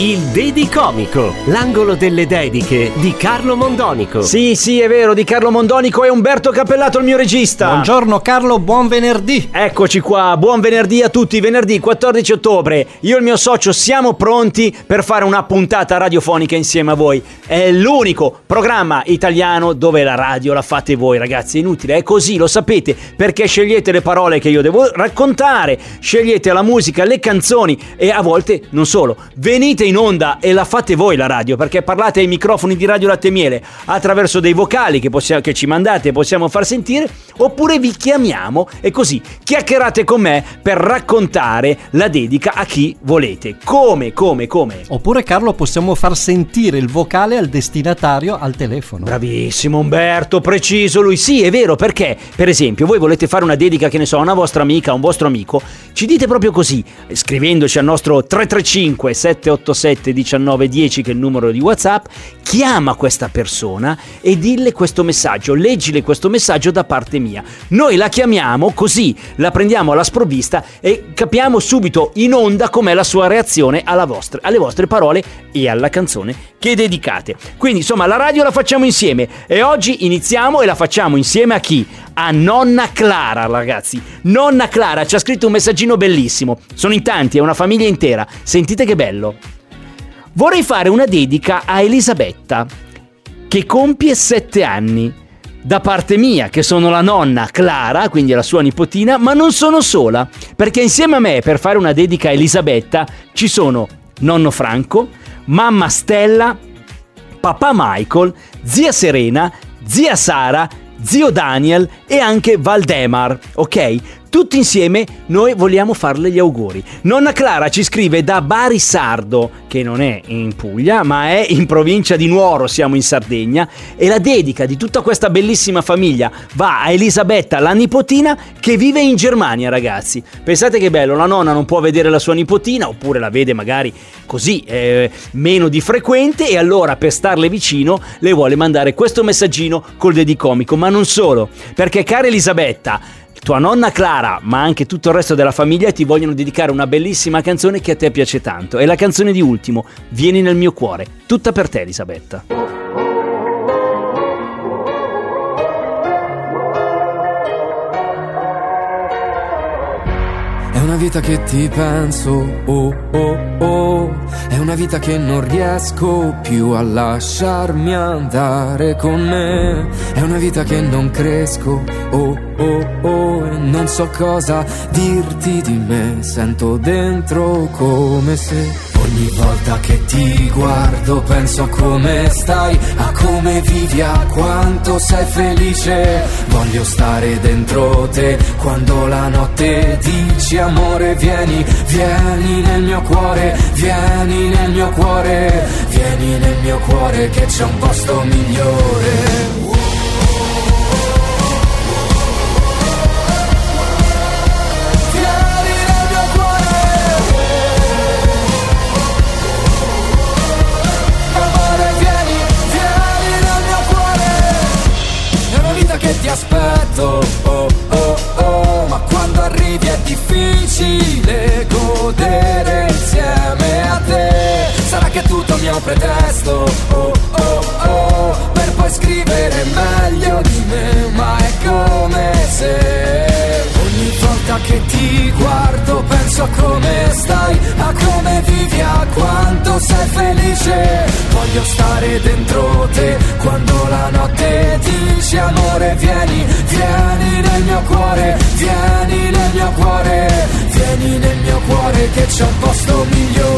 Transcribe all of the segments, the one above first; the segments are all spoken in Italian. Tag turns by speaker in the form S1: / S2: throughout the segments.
S1: Il Dedicomico, l'angolo delle dediche di Carlo Mondonico.
S2: Sì, sì, è vero, di Carlo Mondonico e Umberto Cappellato il mio regista.
S3: Buongiorno Carlo, buon venerdì.
S2: Eccoci qua, buon venerdì a tutti, venerdì 14 ottobre. Io e il mio socio siamo pronti per fare una puntata radiofonica insieme a voi. È l'unico programma italiano dove la radio la fate voi, ragazzi. È inutile, è così, lo sapete, perché scegliete le parole che io devo raccontare, scegliete la musica, le canzoni e a volte non solo. Venite in onda e la fate voi la radio, perché parlate ai microfoni di Radio Latte Miele attraverso dei vocali che, possiamo, che ci mandate e possiamo far sentire, oppure vi chiamiamo e così chiacchierate con me per raccontare la dedica a chi volete. Come, come, come?
S3: Oppure Carlo possiamo far sentire il vocale al destinatario al telefono.
S2: Bravissimo Umberto, preciso lui. Sì, è vero, perché per esempio voi volete fare una dedica, che ne so, a una vostra amica, a un vostro amico, ci dite proprio così, scrivendoci al nostro 335 787 1910 che è il numero di WhatsApp, chiama questa persona e dille questo messaggio, leggile questo messaggio da parte mia. Noi la chiamiamo così, la prendiamo alla sprovvista e capiamo subito in onda com'è la sua reazione vostra- alle vostre parole e alla canzone che dedicate. Quindi insomma la radio la facciamo insieme e oggi iniziamo e la facciamo insieme a chi? A nonna Clara ragazzi. Nonna Clara ci ha scritto un messaggino bellissimo. Sono in tanti, è una famiglia intera. Sentite che bello. Vorrei fare una dedica a Elisabetta che compie sette anni. Da parte mia, che sono la nonna Clara, quindi la sua nipotina, ma non sono sola, perché insieme a me per fare una dedica a Elisabetta ci sono nonno Franco, mamma Stella, papà Michael, zia Serena, zia Sara, zio Daniel e anche Valdemar, ok? Tutti insieme noi vogliamo farle gli auguri. Nonna Clara ci scrive da Bari Sardo, che non è in Puglia, ma è in provincia di Nuoro, siamo in Sardegna, e la dedica di tutta questa bellissima famiglia va a Elisabetta, la nipotina, che vive in Germania, ragazzi. Pensate che bello, la nonna non può vedere la sua nipotina, oppure la vede magari così eh, meno di frequente, e allora per starle vicino le vuole mandare questo messaggino col dedicomico, ma non solo, perché cara Elisabetta, tua nonna Clara, ma anche tutto il resto della famiglia ti vogliono dedicare una bellissima canzone che a te piace tanto. È la canzone di Ultimo, Vieni nel mio cuore. Tutta per te, Elisabetta.
S4: Vita che ti penso, oh oh oh, è una vita che non riesco più a lasciarmi andare con me, è una vita che non cresco, oh oh oh, e non so cosa dirti di me, sento dentro come se ogni volta che ti guardo penso a come stai, a come vivi, a quanto sei felice, voglio stare dentro te quando la notte dici amore vieni, vieni nel mio cuore, vieni nel mio cuore, vieni nel mio cuore che c'è un posto migliore. Pretesto, oh oh oh, per poi scrivere meglio di me, ma è come se ogni volta che ti guardo penso a come stai, a come vivi, a quanto sei felice. Voglio stare dentro te quando la notte dici amore vieni, vieni nel mio cuore, vieni nel mio cuore, vieni nel mio cuore che c'è un posto migliore.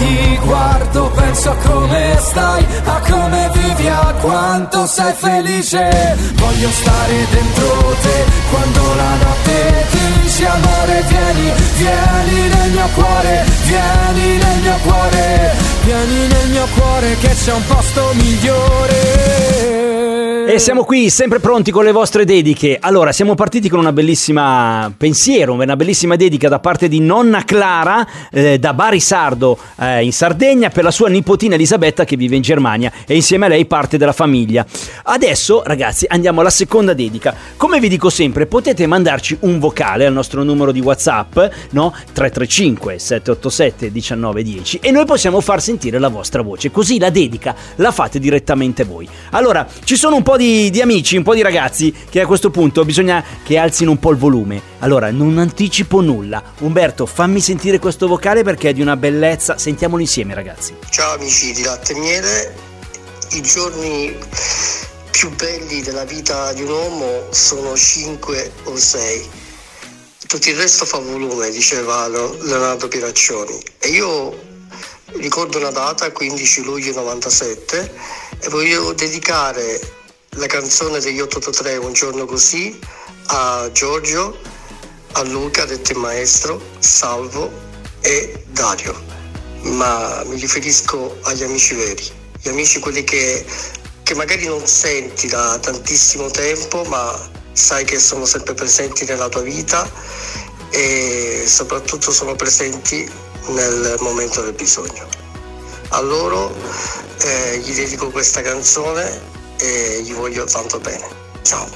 S4: Ti guardo penso a come stai, a come vivi, a quanto sei felice. Voglio stare dentro te quando la notte dici amore vieni, vieni nel mio cuore, vieni nel mio cuore, vieni nel mio cuore che c'è un posto migliore.
S2: E siamo qui sempre pronti con le vostre dediche. Allora, siamo partiti con una bellissima pensiero, una bellissima dedica da parte di nonna Clara eh, da Bari Sardo eh, in Sardegna per la sua nipotina Elisabetta che vive in Germania e insieme a lei parte della famiglia. Adesso, ragazzi, andiamo alla seconda dedica. Come vi dico sempre, potete mandarci un vocale al nostro numero di WhatsApp, no? 335 787 1910 e noi possiamo far sentire la vostra voce, così la dedica la fate direttamente voi. Allora, ci sono un po' di, di amici, un po' di ragazzi che a questo punto bisogna che alzino un po' il volume. Allora, non anticipo nulla. Umberto, fammi sentire questo vocale perché è di una bellezza. Sentiamolo insieme, ragazzi.
S5: Ciao amici di Latte e Miele, i giorni più belli della vita di un uomo sono 5 o 6. Tutto il resto fa volume, diceva Leonardo Piraccioni. E io ricordo una data, 15 luglio 97, e voglio dedicare la canzone degli 883 Un giorno così a Giorgio, a Luca, detto il maestro, Salvo e Dario. Ma mi riferisco agli amici veri, gli amici quelli che, che magari non senti da tantissimo tempo, ma sai che sono sempre presenti nella tua vita e soprattutto sono presenti nel momento del bisogno. A loro eh, gli dedico questa canzone e gli voglio tanto bene. Ciao.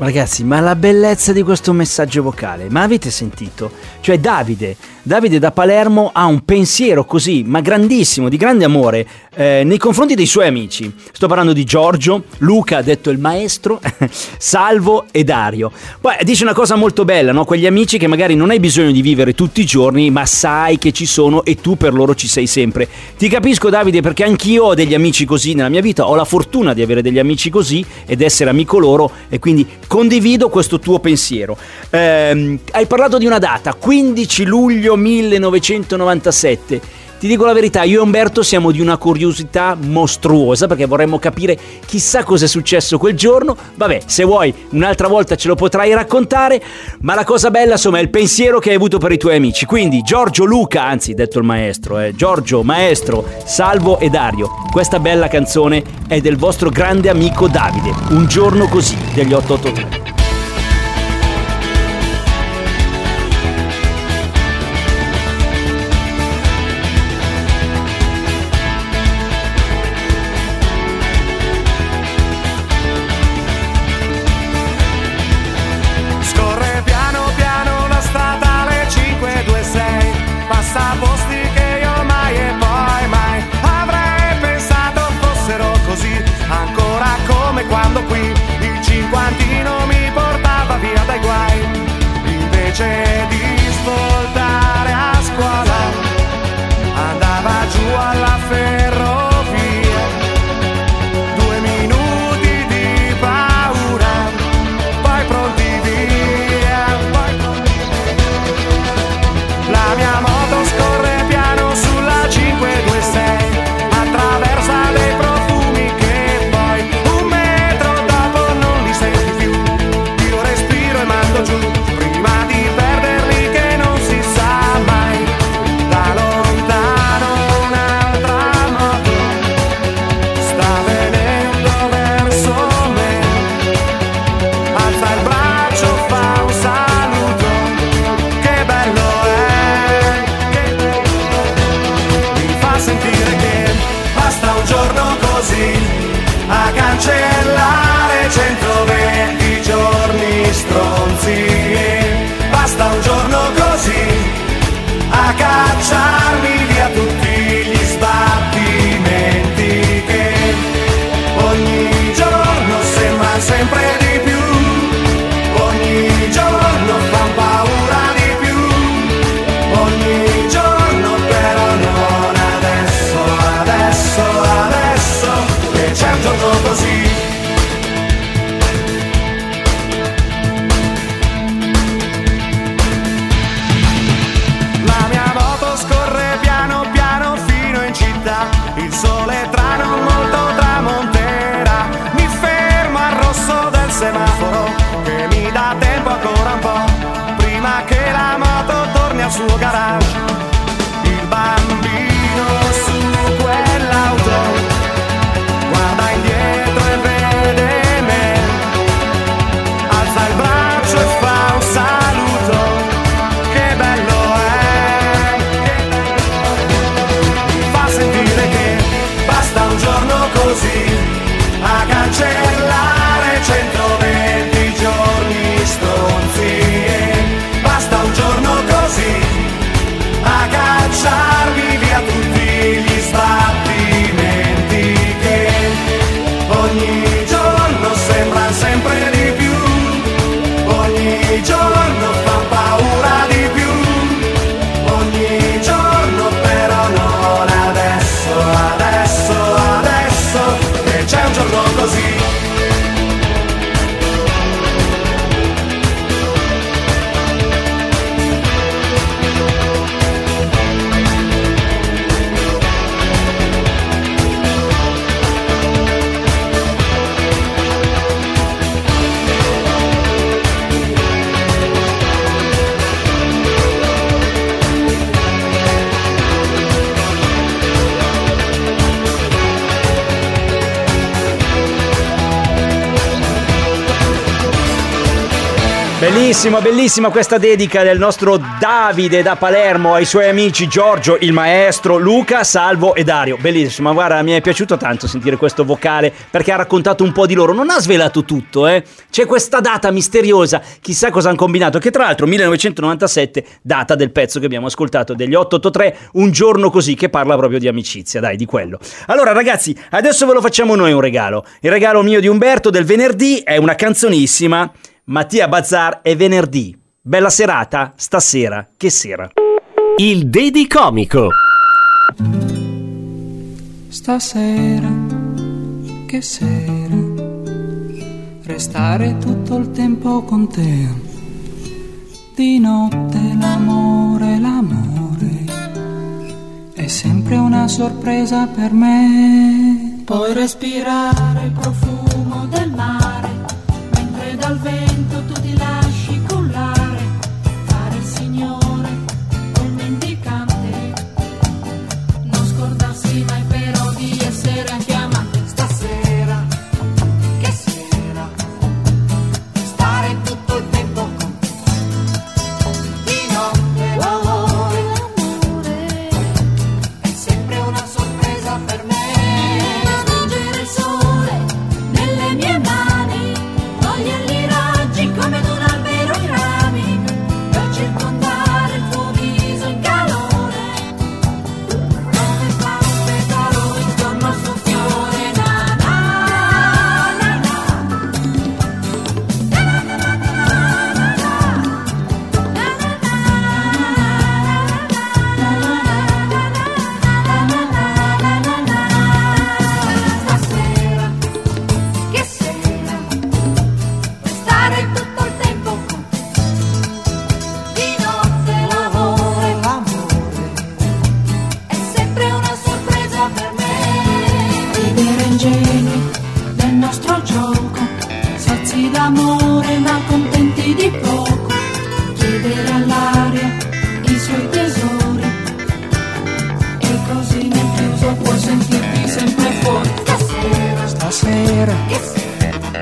S2: Ragazzi, ma la bellezza di questo messaggio vocale, ma avete sentito? Cioè Davide, Davide da Palermo ha un pensiero così, ma grandissimo, di grande amore eh, nei confronti dei suoi amici. Sto parlando di Giorgio, Luca, detto il maestro, Salvo e Dario. Poi dice una cosa molto bella, no? Quegli amici che magari non hai bisogno di vivere tutti i giorni, ma sai che ci sono e tu per loro ci sei sempre. Ti capisco Davide perché anch'io ho degli amici così nella mia vita, ho la fortuna di avere degli amici così ed essere amico loro e quindi condivido questo tuo pensiero. Eh, hai parlato di una data, 15 luglio 1997. Ti dico la verità, io e Umberto siamo di una curiosità mostruosa perché vorremmo capire chissà cosa è successo quel giorno. Vabbè, se vuoi un'altra volta ce lo potrai raccontare, ma la cosa bella insomma è il pensiero che hai avuto per i tuoi amici. Quindi Giorgio Luca, anzi detto il maestro, eh, Giorgio, maestro, Salvo e Dario. Questa bella canzone è del vostro grande amico Davide, Un giorno così degli 883.
S6: sua garagem.
S2: Bellissima, bellissima questa dedica del nostro Davide da Palermo ai suoi amici Giorgio, il maestro, Luca, Salvo e Dario. Bellissima, guarda, mi è piaciuto tanto sentire questo vocale perché ha raccontato un po' di loro. Non ha svelato tutto, eh. C'è questa data misteriosa, chissà cosa hanno combinato, che tra l'altro 1997, data del pezzo che abbiamo ascoltato degli 883, un giorno così, che parla proprio di amicizia, dai, di quello. Allora ragazzi, adesso ve lo facciamo noi un regalo. Il regalo mio di Umberto del venerdì è una canzonissima. Mattia Bazzar è venerdì. Bella serata, stasera, che sera.
S1: Il Dedi Comico.
S7: Stasera, che sera, restare tutto il tempo con te. Di notte l'amore, l'amore, è sempre una sorpresa per me.
S8: Puoi respirare il profumo del mare,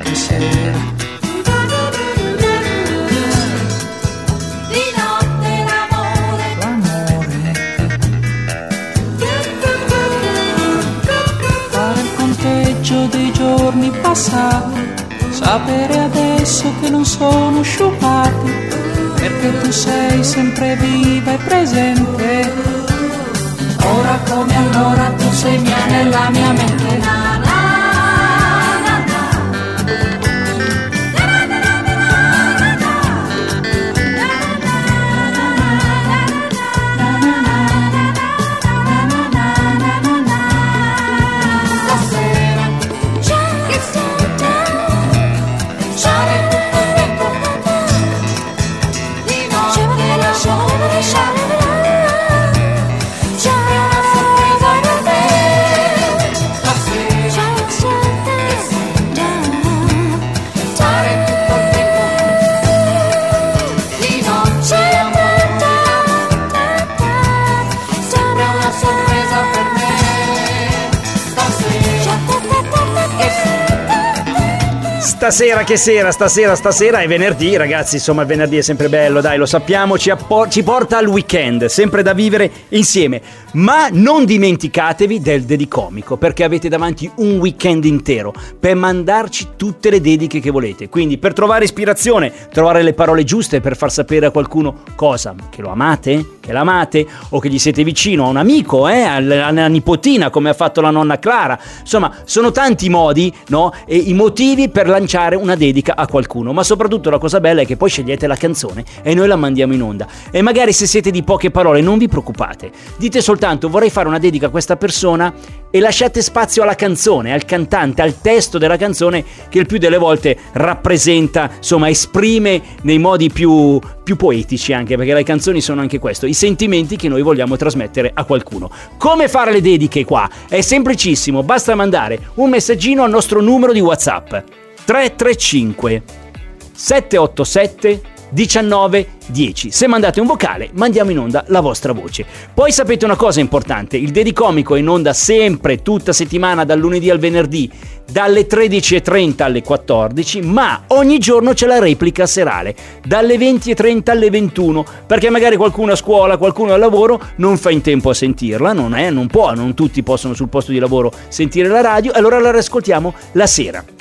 S8: che sera, Di notte l'amore,
S7: fare il conteggio dei giorni passati, sapere adesso che non sono sciupati, perché tu sei sempre viva e presente. Ora come allora tu sei mia nella mia mente.
S2: Stasera, che sera, stasera, stasera è venerdì, ragazzi, insomma il venerdì è sempre bello, dai, lo sappiamo, ci, appo- ci porta al weekend, sempre da vivere insieme. Ma non dimenticatevi del dedicomico, perché avete davanti un weekend intero per mandarci tutte le dediche che volete. Quindi per trovare ispirazione, trovare le parole giuste per far sapere a qualcuno cosa, che lo amate, che l'amate, o che gli siete vicino a un amico, eh, alla, alla nipotina, come ha fatto la nonna Clara. Insomma, sono tanti i modi, no? E i motivi per lanciare una dedica a qualcuno. Ma soprattutto la cosa bella è che poi scegliete la canzone e noi la mandiamo in onda. E magari se siete di poche parole non vi preoccupate. Dite soltanto vorrei fare una dedica a questa persona e lasciate spazio alla canzone, al cantante, al testo della canzone che il più delle volte rappresenta, insomma, esprime nei modi più, più poetici anche, perché le canzoni sono anche questo, i sentimenti che noi vogliamo trasmettere a qualcuno. Come fare le dediche qua? È semplicissimo, basta mandare un messaggino al nostro numero di WhatsApp 335 787 19 10. Se mandate un vocale, mandiamo in onda la vostra voce. Poi sapete una cosa importante, il Dedicomico è in onda sempre, tutta settimana, dal lunedì al venerdì, dalle 13.30 alle 14, ma ogni giorno c'è la replica serale, dalle 20.30 alle 21, perché magari qualcuno a scuola, qualcuno al lavoro non fa in tempo a sentirla, non è, non può, non tutti possono sul posto di lavoro sentire la radio, allora la ascoltiamo la sera.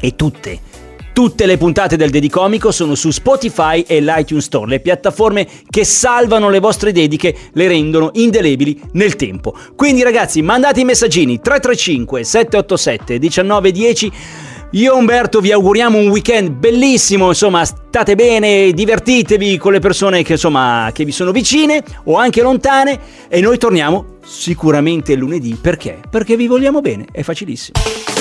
S2: E tutte Tutte le puntate del Dedicomico sono su Spotify e l'iTunes Store, le piattaforme che salvano le vostre dediche, le rendono indelebili nel tempo. Quindi ragazzi, mandate i messaggini 335 787 1910. Io e Umberto vi auguriamo un weekend bellissimo, insomma, state bene, divertitevi con le persone che insomma che vi sono vicine o anche lontane e noi torniamo sicuramente lunedì perché? Perché vi vogliamo bene, è facilissimo.